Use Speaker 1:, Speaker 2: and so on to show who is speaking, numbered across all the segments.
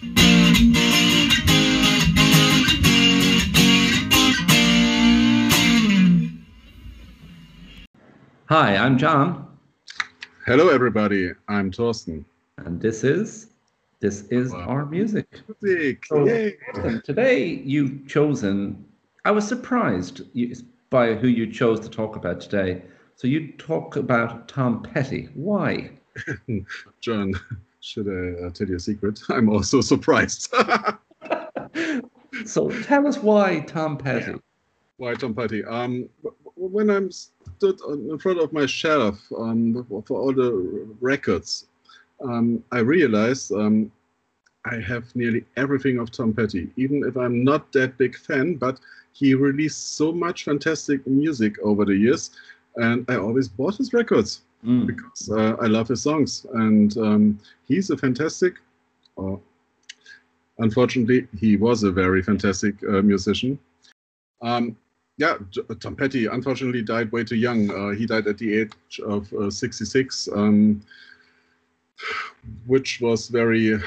Speaker 1: Hi, I'm John.
Speaker 2: Hello, everybody. I'm Thorsten.
Speaker 1: And this is this is wow. our music.
Speaker 2: Music.
Speaker 1: So, today you've chosen. I was surprised by who you chose to talk about today. So you talk about Tom Petty. Why?
Speaker 2: John, should I uh, tell you a secret? I'm also surprised.
Speaker 1: so tell us why Tom Petty.
Speaker 2: Why Tom Petty? Um, when I'm stood in front of my shelf um, for all the records, um, I realized um, I have nearly everything of Tom Petty, even if I'm not that big fan, but he released so much fantastic music over the years, and I always bought his records mm. because uh, I love his songs, and um, he's a fantastic. Uh, unfortunately, he was a very fantastic uh, musician. Um, yeah, Tom Petty unfortunately died way too young. Uh, he died at the age of uh, 66, um, which was very,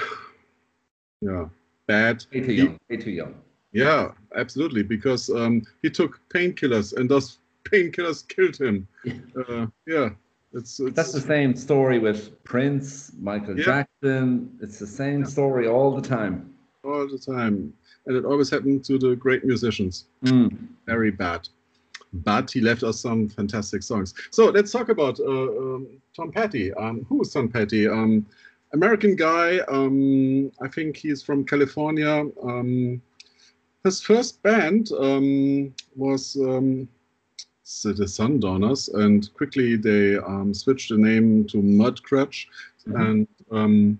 Speaker 2: yeah, bad.
Speaker 1: Way too young. Way too young.
Speaker 2: Yeah, absolutely, because um, he took painkillers, and those painkillers killed him. Uh, yeah, it's, it's,
Speaker 1: that's the same story with Prince, Michael yeah. Jackson. It's the same story all the time.
Speaker 2: All the time and it always happened to the great musicians.
Speaker 1: Mm.
Speaker 2: Very bad. But he left us some fantastic songs. So let's talk about uh, um, Tom Petty. Um, who is Tom Petty? Um, American guy. Um, I think he's from California. Um, his first band um, was the Sundowner, and quickly they switched the name to Mudcrutch. Mm-hmm. And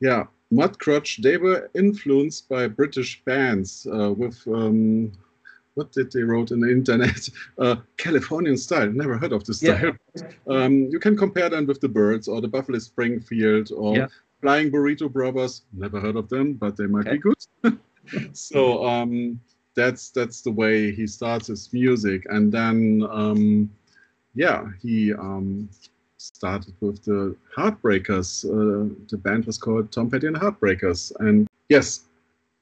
Speaker 2: yeah, Mudcrutch, they were influenced by British bands uh, with um, what did they wrote in the internet? Uh, Californian style. Never heard of this style. Yeah. Um, you can compare them with the Byrds or the Buffalo Springfield or yeah. Flying Burrito Brothers. Never heard of them, but they might okay. be good. so um, that's that's the way he starts his music, and then um, yeah, he um, started with the Heartbreakers. Uh, the band was called Tom Petty and the Heartbreakers. And yes,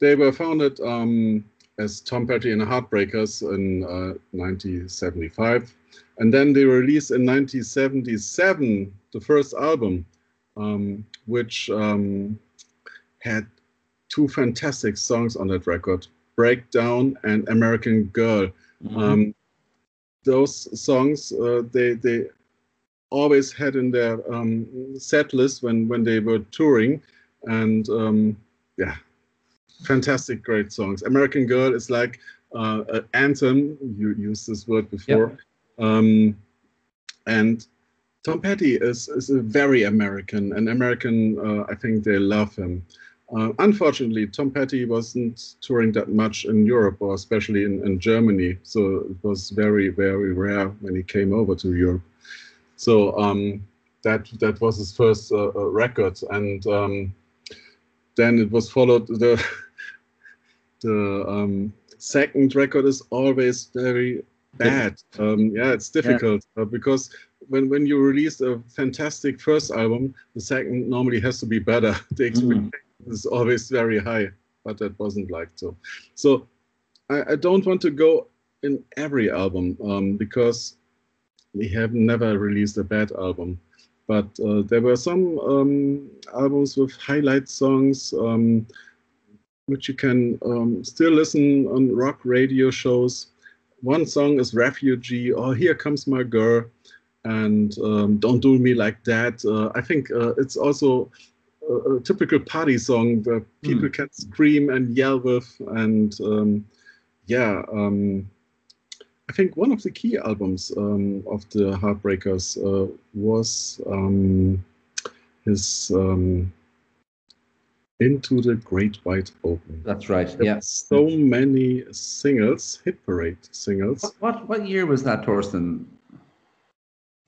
Speaker 2: they were founded um, as Tom Petty and the Heartbreakers in uh, 1975. And then they released in 1977 the first album, um, which um, had two fantastic songs on that record Breakdown and American Girl. Mm-hmm. Um, those songs, uh, they, they always had in their um, set list when when they were touring, and um, yeah, fantastic, great songs. American Girl is like uh, an anthem. You used this word before, um, and Tom Petty is is a very American, and American. Uh, I think they love him. Uh, unfortunately, Tom Petty wasn't touring that much in Europe, or especially in, in Germany. So it was very, very rare when he came over to Europe. So um, that that was his first uh, uh, record, and um, then it was followed the the um, second record is always very bad. Um, yeah, it's difficult yeah. uh, because when when you release a fantastic first album, the second normally has to be better. the expectation. Is always very high, but that wasn't like so. So I, I don't want to go in every album um, because we have never released a bad album, but uh, there were some um, albums with highlight songs, um, which you can um, still listen on rock radio shows. One song is Refugee or Here Comes My Girl and um, Don't Do Me Like That. Uh, I think uh, it's also a, a, typical party song that people mm. can scream and yell with. And um, yeah, um, I think one of the key albums um, of the Heartbreakers uh, was um, his um, Into the Great Wide Open.
Speaker 1: That's right. Yeah.
Speaker 2: So many singles, hit parade singles.
Speaker 1: What what, what year was that, Torsten?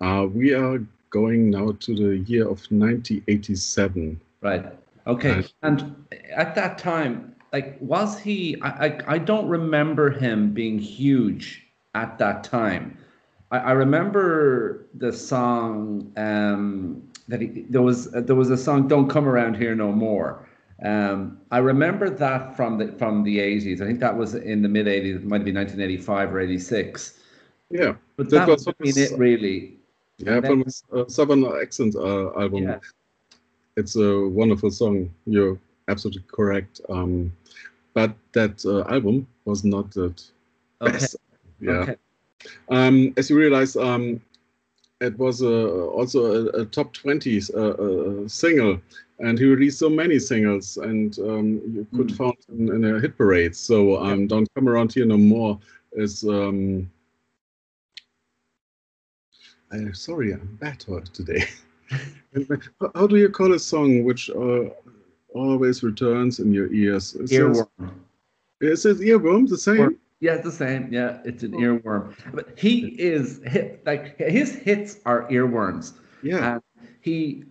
Speaker 2: Uh, we are going now to the year of 1987.
Speaker 1: Right. Okay. and at that time, like, was he? I, I I don't remember him being huge at that time. I, I remember the song um, that he, there was there was a song "Don't Come Around Here No More," Um, I remember that from the from the 80s. I think that was in the mid 80s. It might be 1985 or 86.
Speaker 2: Yeah,
Speaker 1: but that, that was been it really.
Speaker 2: Yeah, then, from a Southern Accent uh, album. Yeah. It's a wonderful song. You're absolutely correct. Um, but that uh, album was not that
Speaker 1: okay. best.
Speaker 2: Yeah. Okay. Um, as you realize, um, it was uh, also a, a, top 20 uh, uh, single, and he released so many singles, and um, you could mm. find in, in a hit parade. So um, "Don't Come Around Here No More" is. Um, I, sorry, I'm bad today. How do you call a song which uh, always returns in your ears?
Speaker 1: It earworm.
Speaker 2: Says, is earworm the same?
Speaker 1: Yeah, it's the same. Yeah, it's an oh. earworm. But he is hit, like his hits are earworms.
Speaker 2: Yeah.
Speaker 1: And he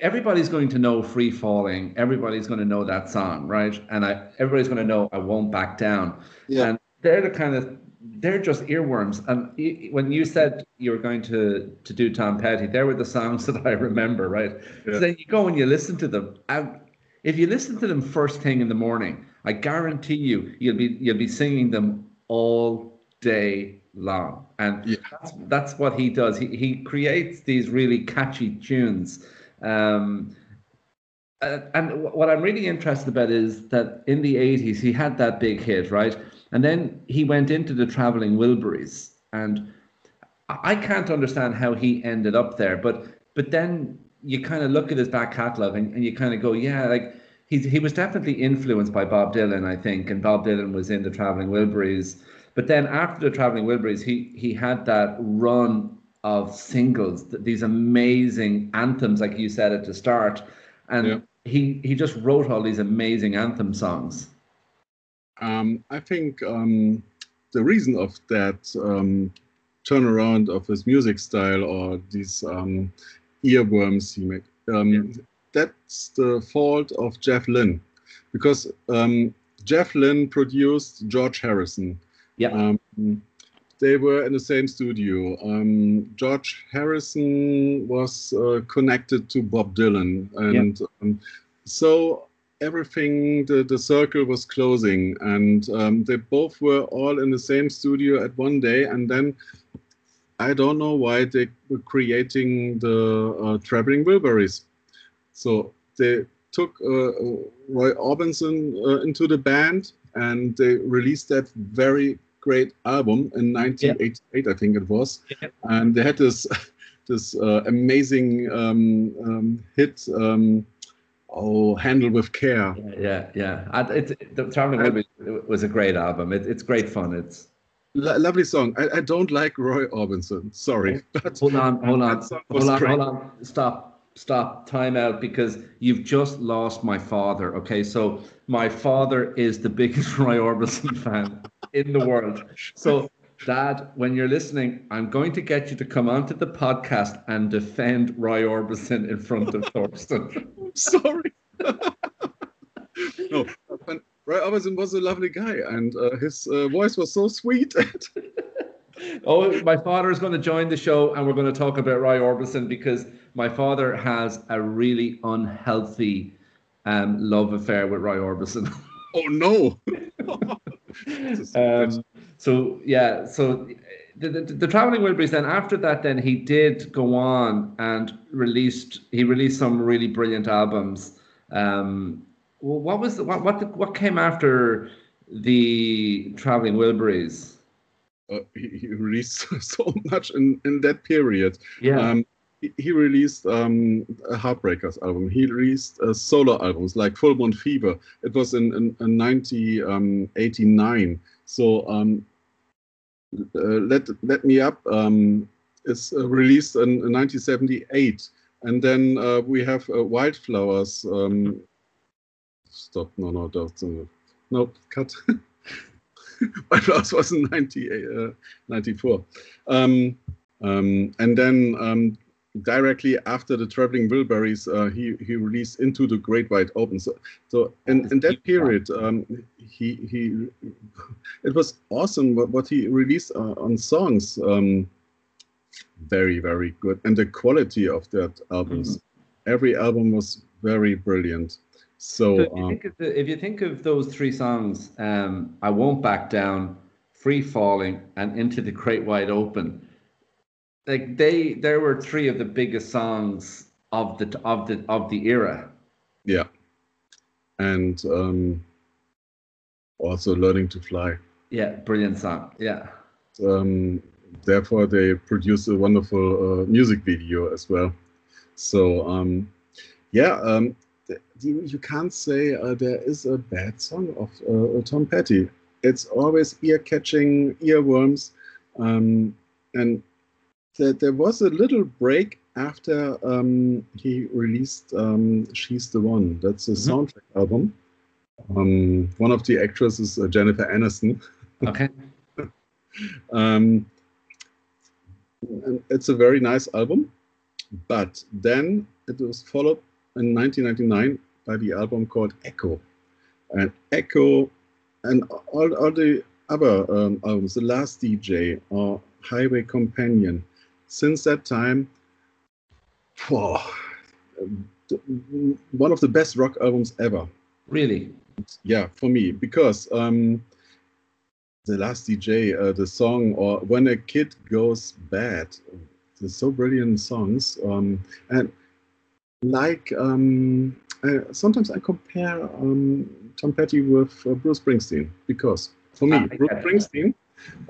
Speaker 1: everybody's going to know free falling everybody's going to know that song right and i everybody's going to know i won't back down
Speaker 2: yeah
Speaker 1: and they're the kind of they're just earworms and when you said you were going to to do tom petty there were the songs that i remember right yeah. so then you go and you listen to them and if you listen to them first thing in the morning I guarantee you, you'll be you'll be singing them all day long, and yeah. that's, that's what he does. He he creates these really catchy tunes. Um, and what I'm really interested about is that in the 80s he had that big hit, right? And then he went into the Traveling Wilburys, and I can't understand how he ended up there. But but then you kind of look at his back catalog and, and you kind of go, yeah, like he he was definitely influenced by Bob Dylan, I think, and Bob Dylan was in the Traveling Wilburys. But then after the Traveling Wilburys, he he had that run of singles, these amazing anthems, like you said at the start, and yeah. he he just wrote all these amazing anthem songs.
Speaker 2: Um, I think um, the reason of that um, turnaround of his music style or these um, earworms he made. Um, yeah that's the fault of Jeff Lynne, because um, Jeff Lynne produced George Harrison.
Speaker 1: Yeah. Um,
Speaker 2: they were in the same studio. Um, George Harrison was uh, connected to Bob Dylan, and um, so everything the, the circle was closing, and um, they both were all in the same studio at one day, and then. I don't know why they were creating the uh, Traveling Wilburys so they took uh, uh, Roy Orbison uh, into the band and they released that very great album in 1988, yeah. I think it was. Yeah. And they had this this uh, amazing um, um, hit. Oh, handle with care.
Speaker 1: Yeah, yeah. yeah. It's, the Traveling Wilburys was a great album. It, it's great fun. It's
Speaker 2: lovely song. I, I, don't like Roy Orbison. Sorry.
Speaker 1: Oh, hold on, hold on, hold on, hold on. Stop stop time out because you've just lost my father okay so my father is the biggest roy orbison fan in the world so dad when you're listening i'm going to get you to come onto the podcast and defend roy orbison in front of thorsten
Speaker 2: sorry no roy orbison was a lovely guy and uh, his uh, voice was so sweet
Speaker 1: oh, my father is going to join the show, and we're going to talk about Roy Orbison because my father has a really unhealthy um, love affair with Roy Orbison.
Speaker 2: Oh no!
Speaker 1: um, so yeah, so the, the, the traveling Wilburys. Then after that, then he did go on and released. He released some really brilliant albums. Um, what was the, what what what came after the traveling Wilburys?
Speaker 2: uh, he, he, released so much in, in that period.
Speaker 1: Yeah. Um,
Speaker 2: he, he, released um, a Heartbreakers album. He released uh, solo albums like Full Moon Fever. It was in, in, in 1989. So um, uh, let let me up um, is uh, released in, in, 1978, and then uh, we have uh, Wildflowers. Um, stop! No, no, don't. No, cut. My last was in 90, uh, 94. Um, um, and then um, directly after the Traveling Wilburys, uh, he, he released Into the Great Wide Open. So, so in, in that period, um, he, he it was awesome what, what he released uh, on songs. Um, very, very good. And the quality of that albums, mm -hmm. every album was very brilliant. So,
Speaker 1: So if you,
Speaker 2: um,
Speaker 1: think of the, if you think of those three songs, um, I won't back down, free falling, and into the great wide open. Like they, there were three of the biggest songs of the of the of the era.
Speaker 2: yeah, and um, also learning to fly.
Speaker 1: Yeah, brilliant song. Yeah,
Speaker 2: um, therefore they produce a wonderful uh, music video as well. So um, yeah, um, th- you can't say uh, there is a bad song of uh, Tom Petty. It's always ear-catching earworms, um, and there, there was a little break after um, he released um, "She's the One." That's a
Speaker 1: Mhm.
Speaker 2: soundtrack album. Um, one of the actresses, uh, Jennifer Aniston.
Speaker 1: okay.
Speaker 2: Um, and it's a very nice album, but then it was followed in 1999 by the album called Echo, and Echo, and all, all the other um, albums, The Last DJ or Highway Companion. Since that time, whoa, one of the best rock albums ever
Speaker 1: Really.
Speaker 2: yeah for me because um the last dj uh, the song or when a kid goes bad they're so brilliant songs um and like um I, sometimes i compare um tom petty with uh, bruce springsteen because for me
Speaker 1: Ah,
Speaker 2: bruce springsteen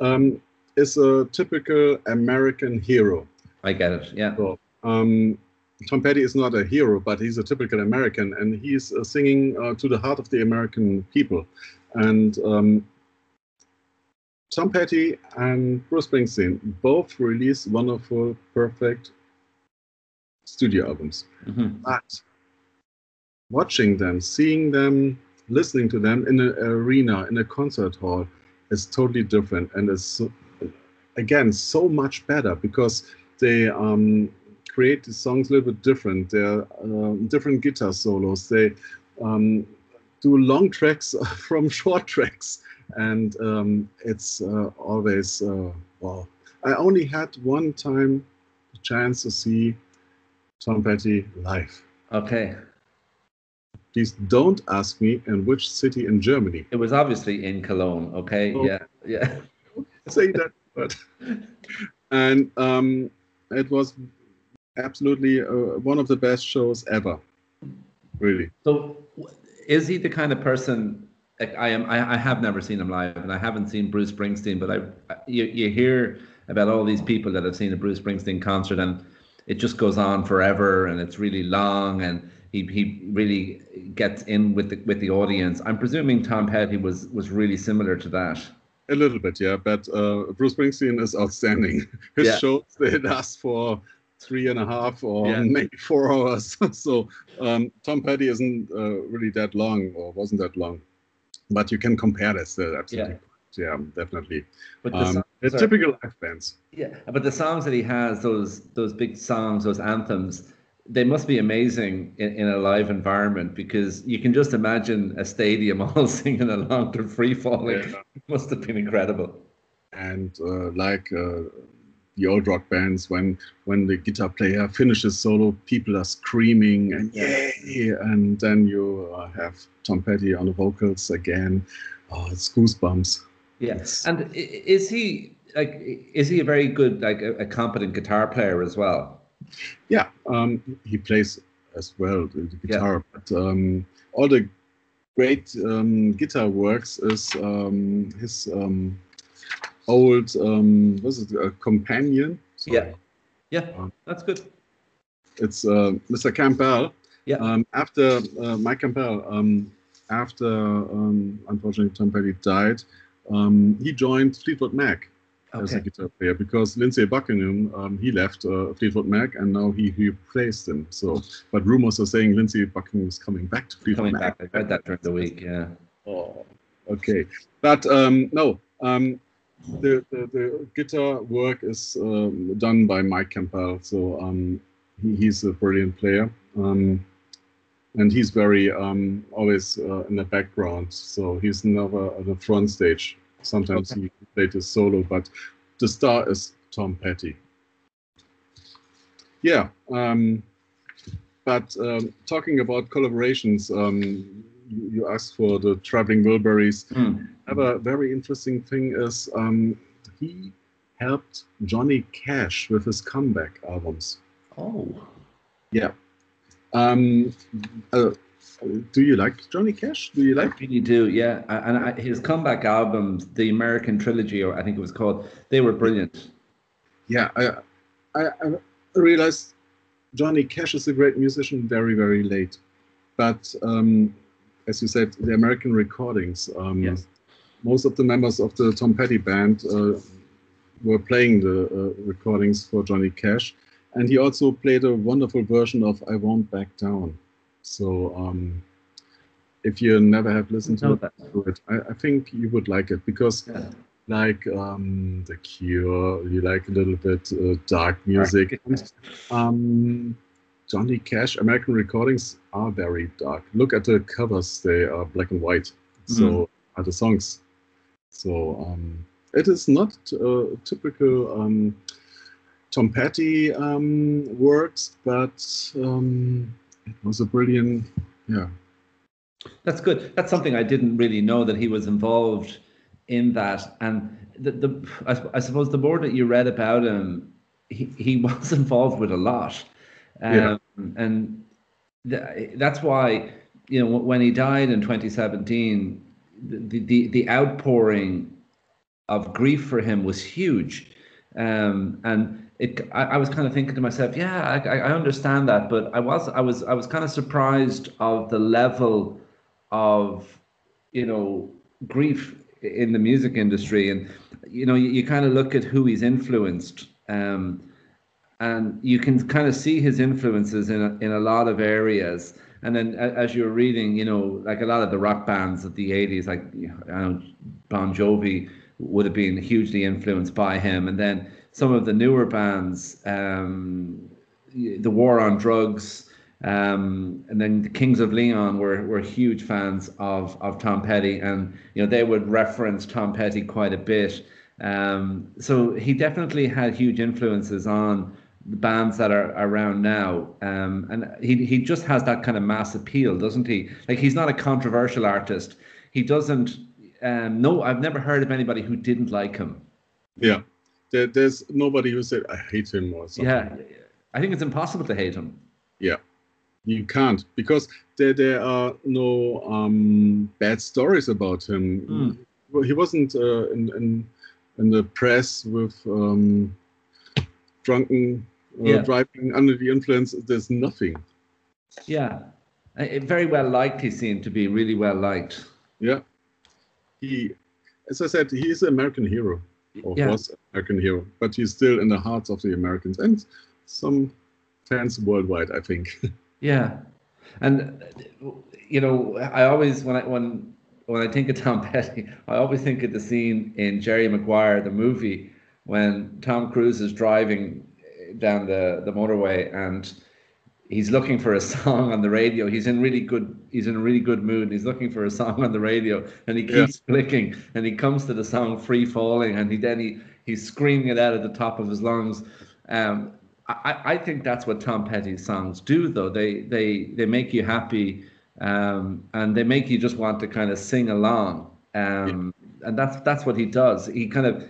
Speaker 2: um is a typical american hero
Speaker 1: I get it. Yeah.
Speaker 2: so, um, Tom Petty is not a hero, but he's a typical American, and he's uh, singing uh, to the heart of the American people. And um, Tom Petty and Bruce Springsteen both released wonderful, perfect studio albums.
Speaker 1: Mhm.
Speaker 2: But watching them, seeing them, listening to them in an arena, in a concert hall, is totally different, and it's again so much better because they um, create the songs a little bit different. They're uh, different guitar solos. They um, do long tracks from short tracks, and um, it's uh, always uh, wow. I only had one time the chance to see Tom Petty live.
Speaker 1: Okay.
Speaker 2: Please don't ask me in which city in Germany.
Speaker 1: It was obviously in Cologne. Okay.
Speaker 2: Oh.
Speaker 1: Yeah. Yeah.
Speaker 2: Say that, but and um, it was absolutely uh, one of the best shows ever. Really.
Speaker 1: So, is he the kind of person? I am. I, I have never seen him live, and I haven't seen Bruce Springsteen. But I, I- you, you hear about all these people that have seen a Bruce Springsteen concert, and it just goes on forever, and it's really long, and he he really gets in with the with the audience. I'm presuming Tom Petty was was really similar to that.
Speaker 2: A little bit, yeah. But uh, Bruce Springsteen is outstanding. His
Speaker 1: Yeah.
Speaker 2: shows they last for three and a half or
Speaker 1: Yeah.
Speaker 2: maybe four hours. so um, Tom Petty isn't uh, really that long or wasn't that long. But you can compare this. Absolutely. Yeah. definitely.
Speaker 1: But the
Speaker 2: Um,
Speaker 1: songs
Speaker 2: it's
Speaker 1: are-
Speaker 2: typical live bands.
Speaker 1: Yeah, but the songs that he has, those those big songs, those anthems, they must be amazing in, in a live environment because you can just imagine a stadium all singing along to free falling.
Speaker 2: Yeah.
Speaker 1: It must have been incredible.
Speaker 2: and uh, like uh, the old rock bands when when the guitar player finishes solo people are screaming and yay and then you uh, have tom petty on the vocals again oh it's goosebumps
Speaker 1: Yeah, and is he like is he a very good like a, a competent guitar player as well?
Speaker 2: Yeah um, he plays as well the, the
Speaker 1: Yeah.
Speaker 2: guitar but um, all the great um, guitar works is um, his um, old um, was it a companion
Speaker 1: Yeah. Yeah,
Speaker 2: Um,
Speaker 1: that's good.
Speaker 2: it's uh, Mr. Campbell.
Speaker 1: Yeah.
Speaker 2: Um, after uh, Mike Campbell, um, after um, unfortunately Tom Petty died, um, he joined Fleetwood Mac as a guitar player because Lindsey Buckingham um, he left uh, Fleetwood Mac and now he, he replaced him. So, but rumors are saying Lindsey Buckingham is coming back to Fleetwood
Speaker 1: Coming
Speaker 2: Mac.
Speaker 1: back, I read that during the week. Yeah.
Speaker 2: Oh, okay. But um, no, um, the, the, the guitar work is um, done by Mike Campbell. So um, he, he's a brilliant player. Um, and he's very um, always uh, in the background. So he's never at the front stage. Sometimes
Speaker 1: Okay.
Speaker 2: he played his solo, but the star is Tom Petty. Yeah. Um, but um, talking about collaborations, um, you, you, asked for the Traveling Wilburys. Mm. Another very interesting thing is um, he helped Johnny Cash with his comeback albums.
Speaker 1: Oh.
Speaker 2: Yeah. Um, uh, do you like Johnny Cash? Do you like?
Speaker 1: I really do, yeah. And I, his comeback albums, the American Trilogy, or I think it was called, they were brilliant.
Speaker 2: Yeah, I, I, I realized Johnny Cash is a great musician very, very late. But um, as you said, the American recordings, um, yes. most of the members of the Tom Petty band uh, were playing the uh, recordings for Johnny Cash. And he also played a wonderful version of I Won't Back Down. So um, if you never have listened to it, I, I, think you would like it because yeah. like um, The Cure, you like a little bit uh, dark music. um, Johnny Cash, American recordings are very dark. Look at the covers, they are black and white. So mm. are the songs. So um, it is not uh, typical um, Tom Petty um, works, but um, it was a brilliant, yeah.
Speaker 1: That's good. That's something I didn't really know that he was involved in that. And the, the I, I suppose the more that you read about him, he, he was involved with a lot. Um, yeah. And the, that's why, you know, when he died in 2017, the, the, the outpouring of grief for him was huge. Um, and it I, I, was kind of thinking to myself, yeah, I, I understand that, but I was I was I was kind of surprised of the level of you know grief in the music industry, and you know you, you kind of look at who he's influenced, um, and you can kind of see his influences in a, in a lot of areas. And then as you're reading, you know, like a lot of the rock bands of the '80s, like you know, Bon Jovi would have been hugely influenced by him, and then some of the newer bands, um, the War on Drugs, um, and then the Kings of Leon were, were huge fans of, of Tom Petty, and you know they would reference Tom Petty quite a bit. Um, so he definitely had huge influences on the bands that are around now, um, and he he just has that kind of mass appeal, doesn't he? Like he's not a controversial artist. He doesn't. Um, no, I've never heard of anybody who didn't like him.
Speaker 2: Yeah, there, there's nobody who said I hate him or something.
Speaker 1: Yeah, I think it's impossible to hate him.
Speaker 2: Yeah, you can't because there there are no um, bad stories about him. Mm. He wasn't uh, in, in in the press with um, drunken uh, yeah. driving under the influence. There's nothing.
Speaker 1: Yeah, very well liked. He seemed to be really well liked.
Speaker 2: Yeah, he, as I said, he is an American hero or yeah. was American hero, but he's still in the hearts of the Americans and some fans worldwide, I think.
Speaker 1: yeah, and you know, I always when I when when I think of Tom Petty, I always think of the scene in Jerry Maguire, the movie, when Tom Cruise is driving down the the motorway and he's looking for a song on the radio. He's in really good. He's in a really good mood. he's looking for a song on the radio, and he keeps yeah. clicking. And he comes to the song "Free Falling," and he then he he's screaming it out at the top of his lungs. Um, I, I think that's what Tom Petty's songs do, though. They they they make you happy, um, and they make you just want to kind of sing along. Um, yeah. And that's that's what he does. He kind of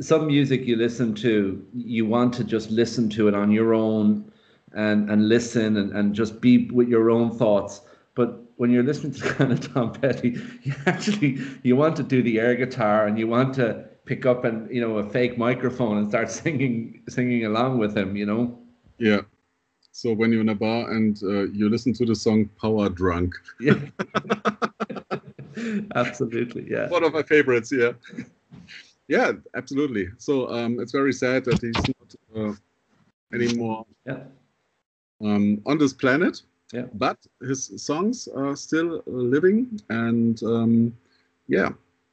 Speaker 1: some music you listen to, you want to just listen to it on your own and and listen and, and just be with your own thoughts. But when you're listening to kind of Tom Petty, you actually you want to do the air guitar and you want to pick up and you know a fake microphone and start singing singing along with him. You know.
Speaker 2: Yeah. So when you're in a bar and uh, you listen to the song Power Drunk.
Speaker 1: Yeah. absolutely. Yeah.
Speaker 2: One of my favorites. Yeah. Yeah, absolutely. So um, it's very sad that he's not uh, anymore.
Speaker 1: Yeah
Speaker 2: um, on this planet.
Speaker 1: Yeah.
Speaker 2: But his songs are still living, and um, yeah.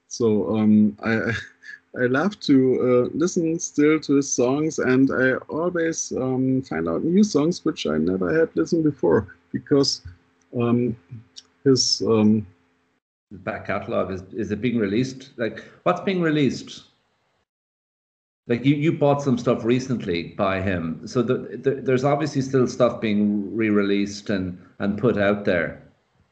Speaker 2: So um, I I love to uh, listen still to his songs, and I always um, find out new songs which I never had listened before because um, his um,
Speaker 1: back catalog is is it being released? Like what's being released? Like you, you bought some stuff recently by him, so the, the, there's obviously still stuff being re-released and and put out there.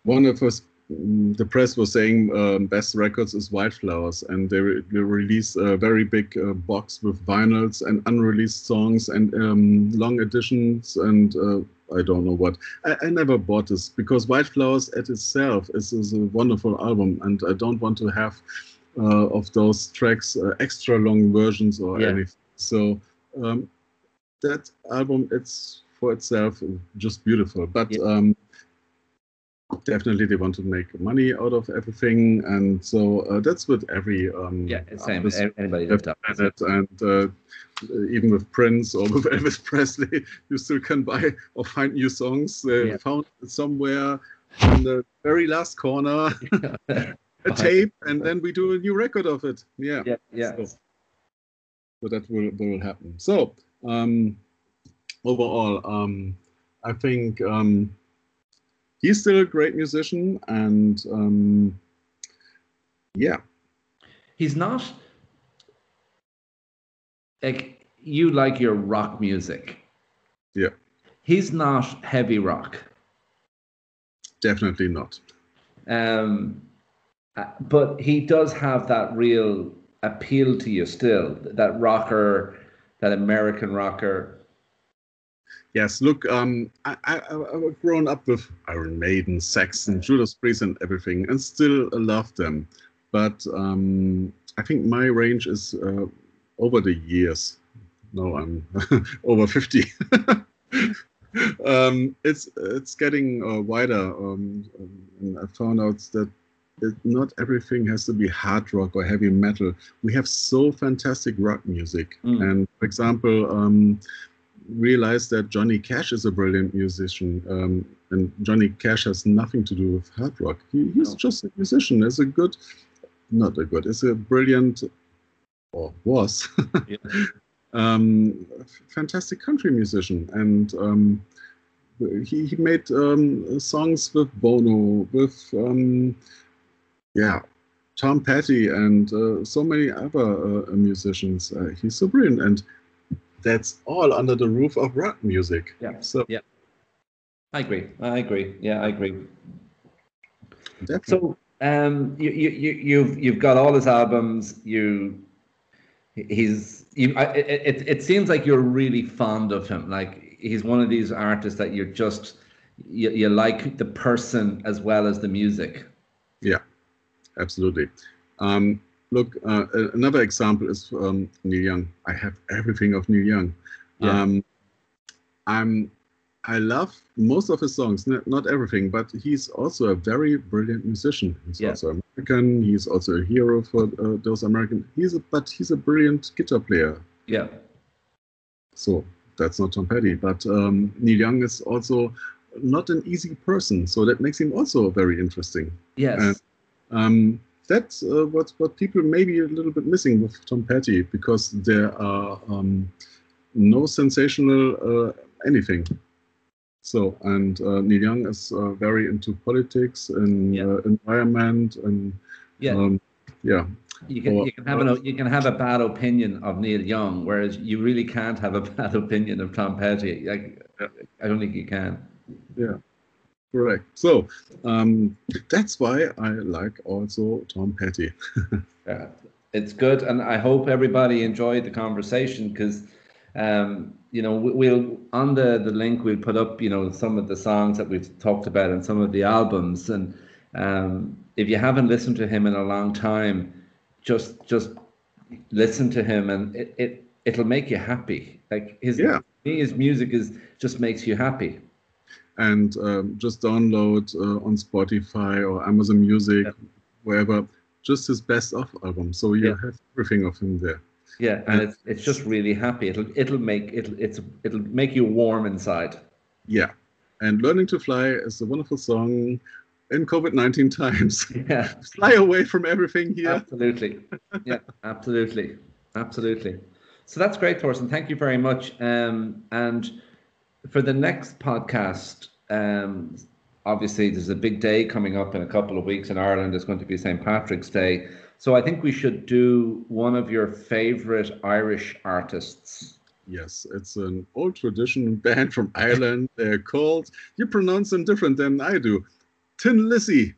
Speaker 2: One of us, the press was saying um, best records is Wildflowers, and they, re- they release a very big uh, box with vinyls and unreleased songs and um, long editions and uh, I don't know what. I, I, never bought this because Wildflowers at itself is, is a wonderful album, and I don't want to have of those tracks uh, extra long versions or yeah. anything. So um, that album, it's for itself just beautiful. But yeah. um, definitely they want to make money out of everything, and so uh, that's with every um,
Speaker 1: yeah, same. Anybody
Speaker 2: that. And uh, even with Prince or with Elvis Presley, you still can buy or find new songs uh, yeah. found somewhere in the very last corner. a tape, and then we do a new record of it. Yeah.
Speaker 1: Yeah. Yeah. So,
Speaker 2: so that will will happen. So um, overall, um, I think um, he's still a great musician, and um, yeah,
Speaker 1: he's not like you like your rock music.
Speaker 2: Yeah.
Speaker 1: He's not heavy rock.
Speaker 2: Definitely not.
Speaker 1: Um, uh, but he does have that real appeal to you still, that rocker, that American rocker.
Speaker 2: Yes, look, um, I, I, I've grown up with Iron Maiden, Saxon, Judas Priest, and everything, and still love them. But um, I think my range is uh, over the years. No, I'm over 50. um, it's it's getting uh, wider. Um, and I found out that it, not everything has to be hard rock or heavy metal. We have so fantastic rock music. Mm. And for example, um, realize that Johnny Cash is a brilliant musician. Um, and Johnny Cash has nothing to do with hard rock. He, he's no. just a musician. Is a good, not a good, is a brilliant, or was, yeah. um, fantastic country musician. And um, he, he made um, songs with Bono, with um, yeah, Tom Petty and uh, so many other uh, musicians. Uh, he's so brilliant, and that's all under the roof of rock music.
Speaker 1: Yeah. So yeah, I agree. I agree. Yeah, I agree. Definitely. So um, you you you you've you've got all his albums. You he's you, I, it it seems like you're really fond of him. Like he's one of these artists that you're just you, you like the person as well as the music.
Speaker 2: Yeah absolutely. Um, look, uh, another example is um, Neil Young. I have everything of Neil Young. Yeah. Um, I'm, I love most of his songs, not everything, but he's also a very brilliant musician. He's yeah. also American. He's also a hero for uh, those American. He's a, but he's a brilliant guitar player.
Speaker 1: Yeah.
Speaker 2: So that's not Tom Petty, but um, Neil Young is also not an easy person, so that makes him also very interesting.
Speaker 1: Yes.
Speaker 2: And um, that's uh, what what people may be a little bit missing with Tom Petty because there are um, no sensational uh, anything. So and uh, Neil Young is uh, very into politics and yeah. Uh, environment and
Speaker 1: yeah. Um,
Speaker 2: yeah.
Speaker 1: You can, or, you can have an you can have a bad opinion of Neil Young, whereas you really can't have a bad opinion of Tom Petty. Like, I don't think you can.
Speaker 2: Yeah. Correct. So um, that's why I like also Tom Petty.
Speaker 1: yeah, it's good, and I hope everybody enjoyed the conversation because. Um, you know, we'll on the the link we'll put up, you know, some of the songs that we've talked about and some of the albums. And um, if you haven't listened to him in a long time, just just listen to him, and it, it it'll make you happy. Like his yeah. his music is just makes you happy
Speaker 2: and um, just download uh, on Spotify or Amazon Music, yeah. wherever, just his best of album. So you yeah. have everything of him there.
Speaker 1: Yeah, and, and it's it's just really happy. It'll it'll make it'll it's it'll make you warm inside.
Speaker 2: Yeah, and learning to fly is a wonderful song in COVID nineteen times.
Speaker 1: Yeah,
Speaker 2: fly away from everything here.
Speaker 1: Absolutely. yeah, absolutely, absolutely. So that's great, Thorsten. Thank you very much. Um, and for the next podcast, um, obviously there's a big day coming up in a couple of weeks in Ireland. It's going to be St. Patrick's Day. So I think we should do one of your favorite Irish artists.
Speaker 2: Yes, it's an old tradition band from Ireland. They're called, you pronounce them different than I do, Tin Lizzy.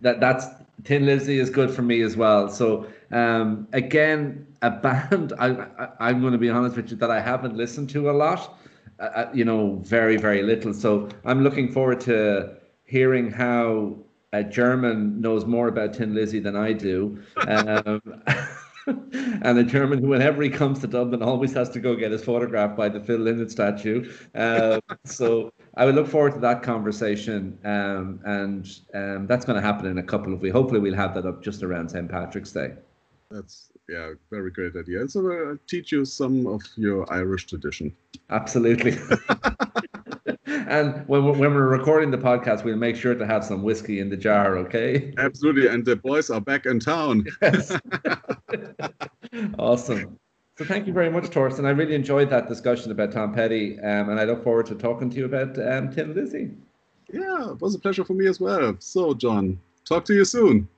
Speaker 1: That that's Tin Lizzy is good for me as well. So um, again, a band I, I am going to be honest with you that I haven't listened to a lot. Uh, you know, very very little. So I'm looking forward to hearing how a German knows more about Tin Lizzy than I do. Um, and a German who, whenever he comes to Dublin, always has to go get his photograph by the Phil Lynott statue. Um, so I would look forward to that conversation, um, and um, that's going to happen in a couple of weeks. Hopefully, we'll have that up just around St. Patrick's Day.
Speaker 2: That's yeah, very great idea. And so I'll teach you some of your Irish tradition.
Speaker 1: Absolutely. and when we're, when we're recording the podcast, we'll make sure to have some whiskey in the jar, okay?
Speaker 2: Absolutely. And the boys are back in town.
Speaker 1: Yes. awesome. So thank you very much, Torsten. I really enjoyed that discussion about Tom Petty, um, and I look forward to talking to you about um, Tin Lizzy.
Speaker 2: Yeah, it was a pleasure for me as well. So, John, talk to you soon.